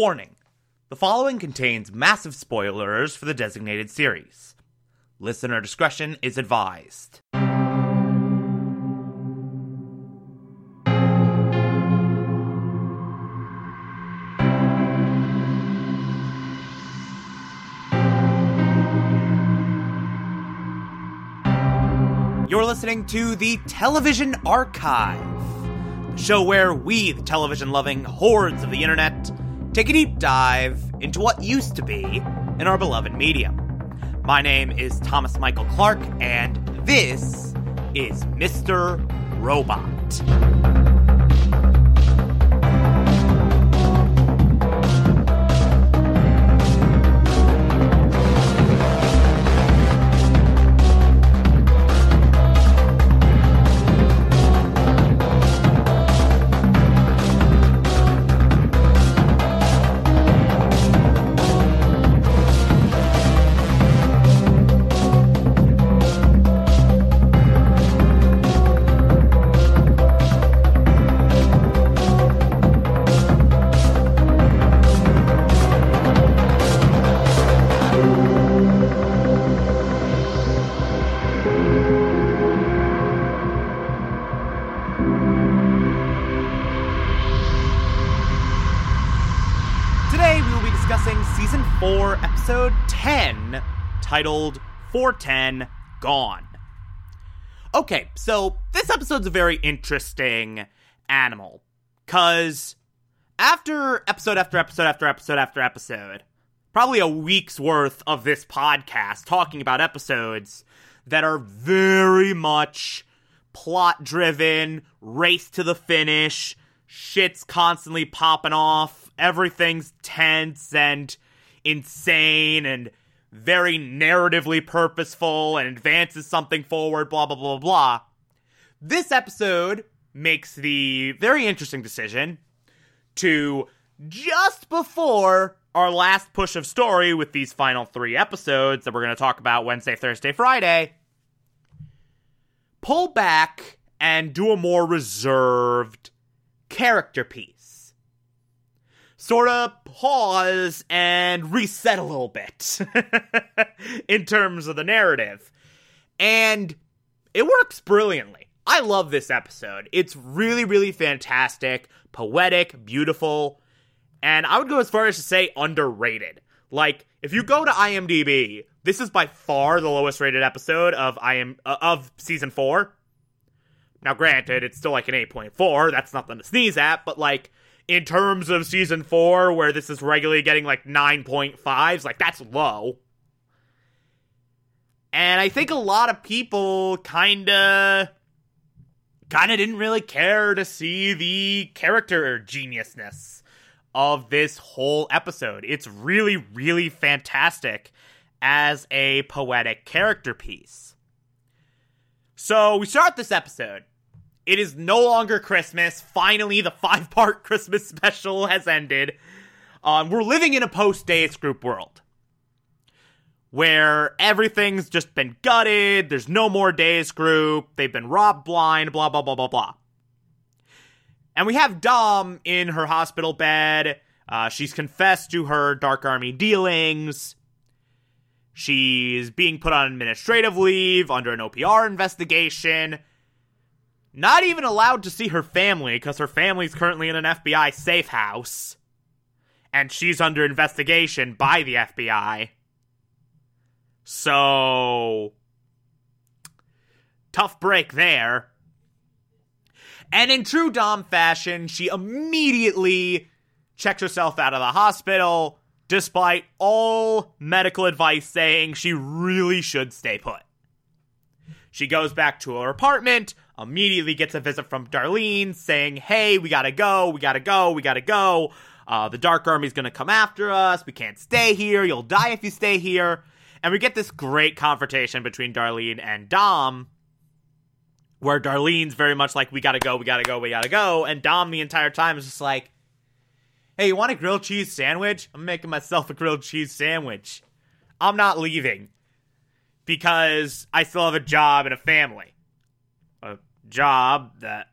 Warning the following contains massive spoilers for the designated series. Listener discretion is advised. You're listening to the Television Archive, the show where we, the television loving hordes of the internet, take a deep dive into what used to be in our beloved medium. My name is Thomas Michael Clark, and this is Mr. Robot. Today we will be discussing season 4, episode 10, titled 410 Gone. Okay, so this episode's a very interesting animal, because after episode after episode after episode after episode, probably a week's worth of this podcast talking about episodes that are very much plot driven, race to the finish, shit's constantly popping off, everything's tense and insane and very narratively purposeful and advances something forward, blah, blah, blah, blah. This episode makes the very interesting decision to just before our last push of story with these final three episodes that we're going to talk about Wednesday, Thursday, Friday, pull back and do a more reserved character piece. Sort of pause and reset a little bit in terms of the narrative. And it works brilliantly. I love this episode. It's really, really fantastic, poetic, beautiful, and I would go as far as to say underrated. Like, if you go to IMDb, this is by far the lowest rated episode of IM uh, of season 4. Now, granted, it's still like an 8.4. That's nothing to sneeze at, but like in terms of season 4 where this is regularly getting like 9.5s, like that's low. And I think a lot of people kind of kind of didn't really care to see the character geniusness of this whole episode. It's really really fantastic as a poetic character piece. So, we start this episode. It is no longer Christmas. Finally, the five part Christmas special has ended. Um, we're living in a post Deus Group world where everything's just been gutted. There's no more Deus Group. They've been robbed blind, blah, blah, blah, blah, blah. And we have Dom in her hospital bed. Uh, she's confessed to her Dark Army dealings. She's being put on administrative leave under an OPR investigation. Not even allowed to see her family because her family's currently in an FBI safe house. And she's under investigation by the FBI. So. Tough break there. And in true Dom fashion, she immediately checks herself out of the hospital, despite all medical advice saying she really should stay put. She goes back to her apartment, immediately gets a visit from Darlene saying, Hey, we gotta go, we gotta go, we gotta go. Uh, the Dark Army's gonna come after us, we can't stay here, you'll die if you stay here. And we get this great confrontation between Darlene and Dom, where Darlene's very much like, We gotta go, we gotta go, we gotta go. And Dom the entire time is just like, Hey, you want a grilled cheese sandwich? I'm making myself a grilled cheese sandwich. I'm not leaving because I still have a job and a family. Job that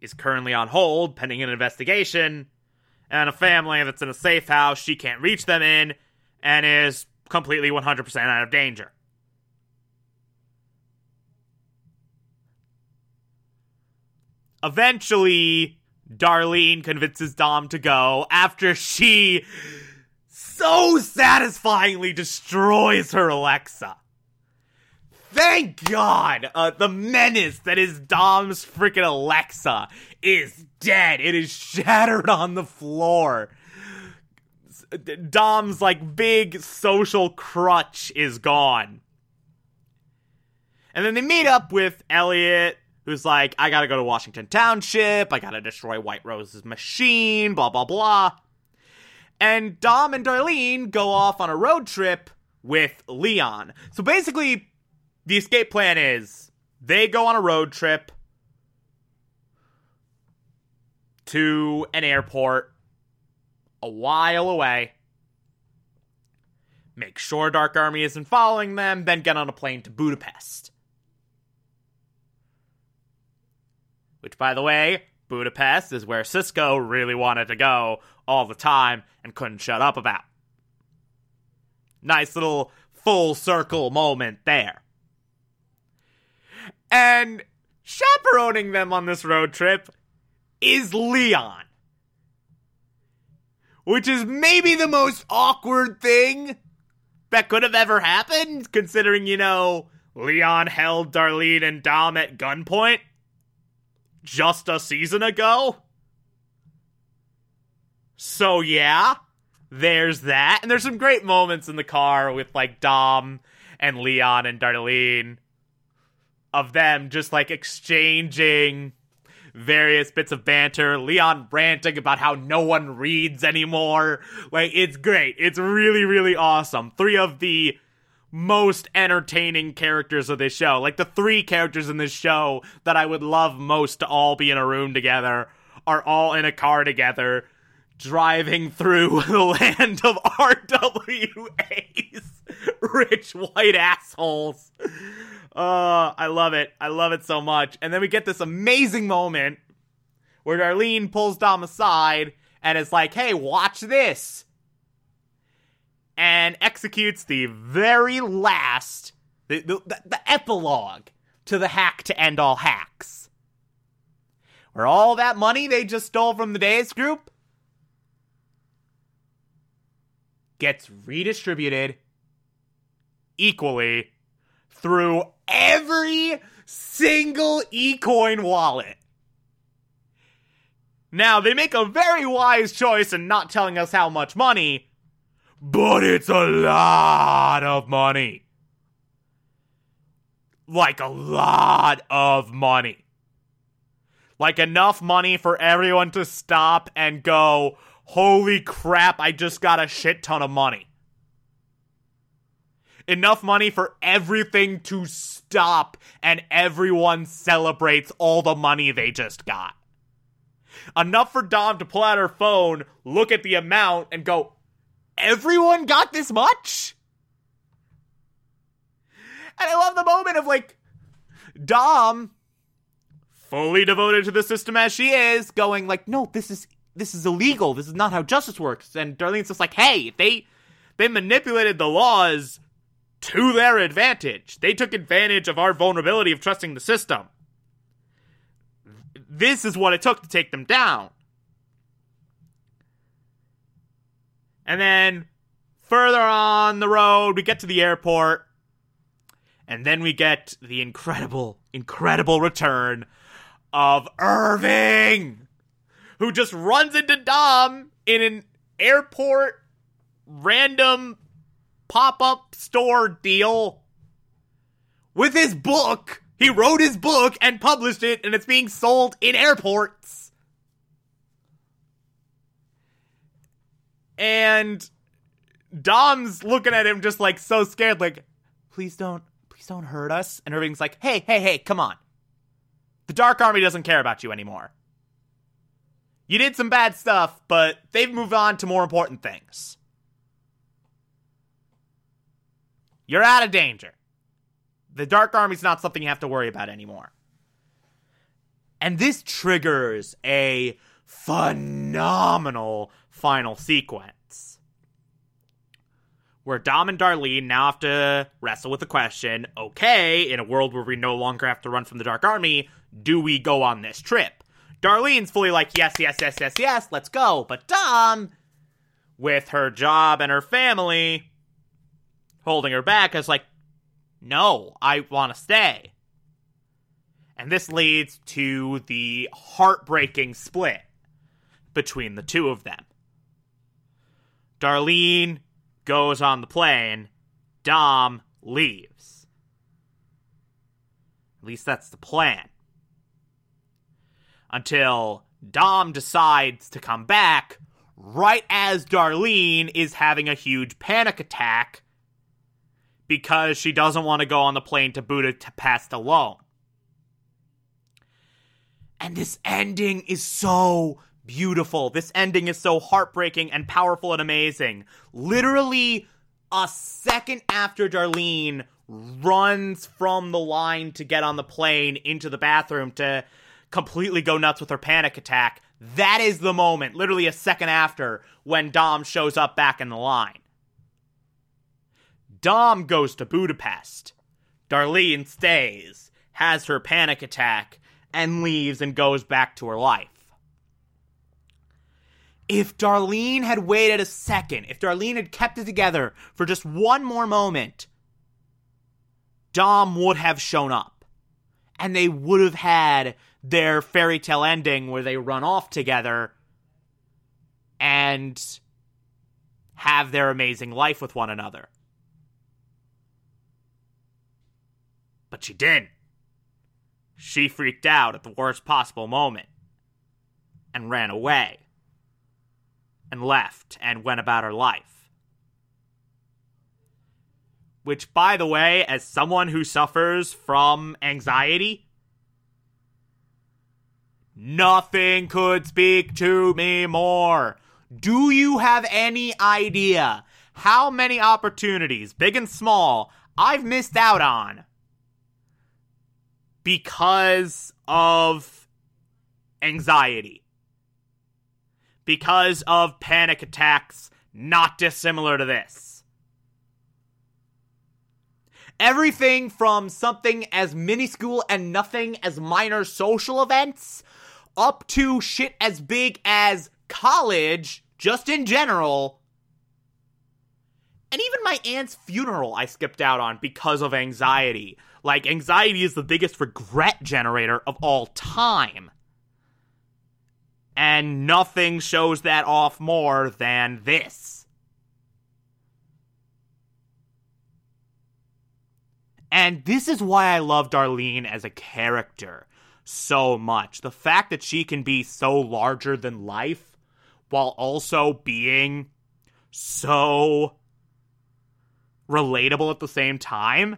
is currently on hold pending an investigation, and a family that's in a safe house she can't reach them in and is completely 100% out of danger. Eventually, Darlene convinces Dom to go after she so satisfyingly destroys her Alexa. Thank God! Uh, the menace that is Dom's freaking Alexa is dead. It is shattered on the floor. Dom's like big social crutch is gone. And then they meet up with Elliot, who's like, I gotta go to Washington Township, I gotta destroy White Rose's machine, blah, blah, blah. And Dom and Darlene go off on a road trip with Leon. So basically, the escape plan is they go on a road trip to an airport a while away. Make sure Dark Army isn't following them, then get on a plane to Budapest. Which, by the way, Budapest is where Cisco really wanted to go all the time and couldn't shut up about. Nice little full circle moment there. And chaperoning them on this road trip is Leon. Which is maybe the most awkward thing that could have ever happened, considering, you know, Leon held Darlene and Dom at gunpoint just a season ago. So, yeah, there's that. And there's some great moments in the car with, like, Dom and Leon and Darlene of them just, like, exchanging various bits of banter. Leon ranting about how no one reads anymore. Like, it's great. It's really, really awesome. Three of the most entertaining characters of this show. Like, the three characters in this show that I would love most to all be in a room together are all in a car together. Driving through the land of RWAs, rich white assholes. Uh, I love it. I love it so much. And then we get this amazing moment where Darlene pulls Dom aside and is like, hey, watch this. And executes the very last, the, the, the epilogue to the hack to end all hacks. Where all that money they just stole from the Deus group gets redistributed equally through every single eCoin wallet. Now, they make a very wise choice in not telling us how much money, but it's a lot of money. Like a lot of money. Like enough money for everyone to stop and go, holy crap, I just got a shit ton of money enough money for everything to stop and everyone celebrates all the money they just got. Enough for Dom to pull out her phone, look at the amount, and go, Everyone got this much? And I love the moment of like, Dom, fully devoted to the system as she is, going like, no, this is this is illegal. This is not how justice works. And Darlene's just like, hey, they they manipulated the laws to their advantage. They took advantage of our vulnerability of trusting the system. This is what it took to take them down. And then further on the road, we get to the airport. And then we get the incredible, incredible return of Irving, who just runs into Dom in an airport random pop up store deal with his book. He wrote his book and published it, and it's being sold in airports. And Dom's looking at him just like so scared, like, please don't, please don't hurt us. And Irving's like, hey, hey, hey, come on. The Dark Army doesn't care about you anymore. You did some bad stuff, but they've moved on to more important things. You're out of danger. The Dark Army's not something you have to worry about anymore. And this triggers a phenomenal final sequence. Where Dom and Darlene now have to wrestle with the question okay, in a world where we no longer have to run from the Dark Army, do we go on this trip? Darlene's fully like, yes, yes, yes, yes, yes, let's go. But Dom, with her job and her family holding her back, is like, no, I want to stay. And this leads to the heartbreaking split between the two of them. Darlene goes on the plane, Dom leaves. At least that's the plan. Until Dom decides to come back right as Darlene is having a huge panic attack because she doesn't want to go on the plane to Buddha to Budapest alone. And this ending is so beautiful. This ending is so heartbreaking and powerful and amazing. Literally, a second after Darlene runs from the line to get on the plane into the bathroom to completely go nuts with her panic attack, that is the moment, literally a second after, when Dom shows up back in the line. Dom goes to Budapest. Darlene stays, has her panic attack, and leaves and goes back to her life. If Darlene had waited a second, if Darlene had kept it together for just one more moment, Dom would have shown up. And they would have had their fairy tale ending where they run off together and have their amazing life with one another. But she didn't. She freaked out at the worst possible moment and ran away and left and went about her life. Which, by the way, as someone who suffers from anxiety, nothing could speak to me more. Do you have any idea how many opportunities, big and small, I've missed out on because of anxiety? Because of panic attacks not dissimilar to this. Everything from something as minuscule and nothing as minor social events up to shit as big as college, just in general. And even my aunt's funeral I skipped out on because of anxiety. Like, anxiety is the biggest regret generator of all time. And nothing shows that off more than this. And this is why I love Darlene as a character so much. The fact that she can be so larger than life while also being so relatable at the same time.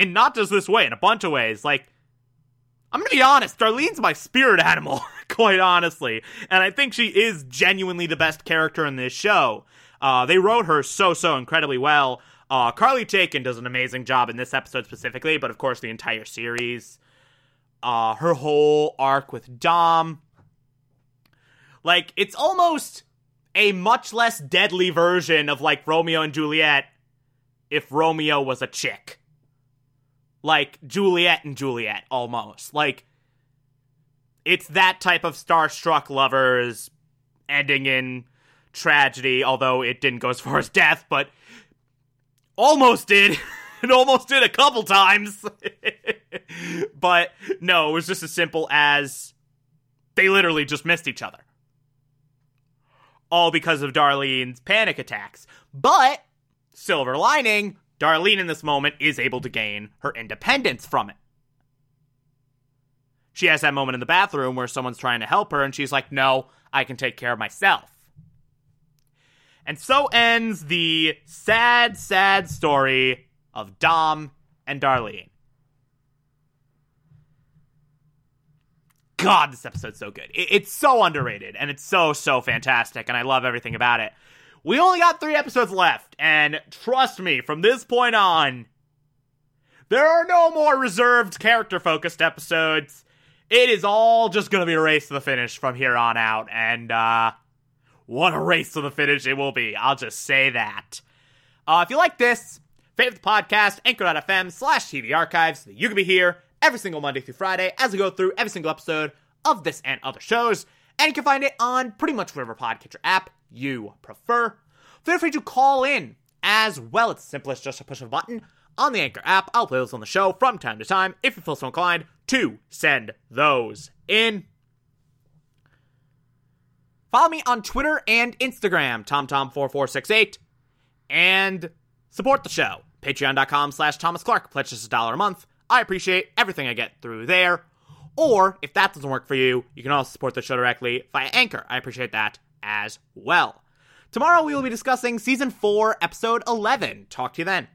And not just this way, in a bunch of ways. Like, I'm gonna be honest, Darlene's my spirit animal, quite honestly. And I think she is genuinely the best character in this show. Uh, they wrote her so, so incredibly well. Uh, Carly Chaikin does an amazing job in this episode specifically, but of course the entire series. Uh, her whole arc with Dom. Like, it's almost a much less deadly version of like Romeo and Juliet if Romeo was a chick. Like Juliet and Juliet, almost. Like, it's that type of starstruck lovers ending in tragedy, although it didn't go as far as death, but almost did. it almost did a couple times. but no, it was just as simple as they literally just missed each other. All because of Darlene's panic attacks. But, silver lining, Darlene in this moment is able to gain her independence from it. She has that moment in the bathroom where someone's trying to help her, and she's like, No, I can take care of myself. And so ends the sad, sad story of Dom and Darlene. God, this episode's so good. It's so underrated and it's so, so fantastic, and I love everything about it. We only got three episodes left, and trust me, from this point on, there are no more reserved character focused episodes. It is all just going to be a race to the finish from here on out. And, uh, what a race to the finish it will be. I'll just say that. Uh, if you like this, favorite the podcast, anchor.fm slash TV archives, you can be here every single Monday through Friday as we go through every single episode of this and other shows. And you can find it on pretty much whatever podcatcher app you prefer. Feel free to call in as well. It's simplest just to push a button on the Anchor app. I'll play those on the show from time to time if you feel so inclined to send those in. Follow me on Twitter and Instagram, TomTom4468, and support the show. Patreon.com slash Thomas Clark. Pledge just a dollar a month. I appreciate everything I get through there. Or if that doesn't work for you, you can also support the show directly via Anchor. I appreciate that as well. Tomorrow we will be discussing season 4, episode 11. Talk to you then.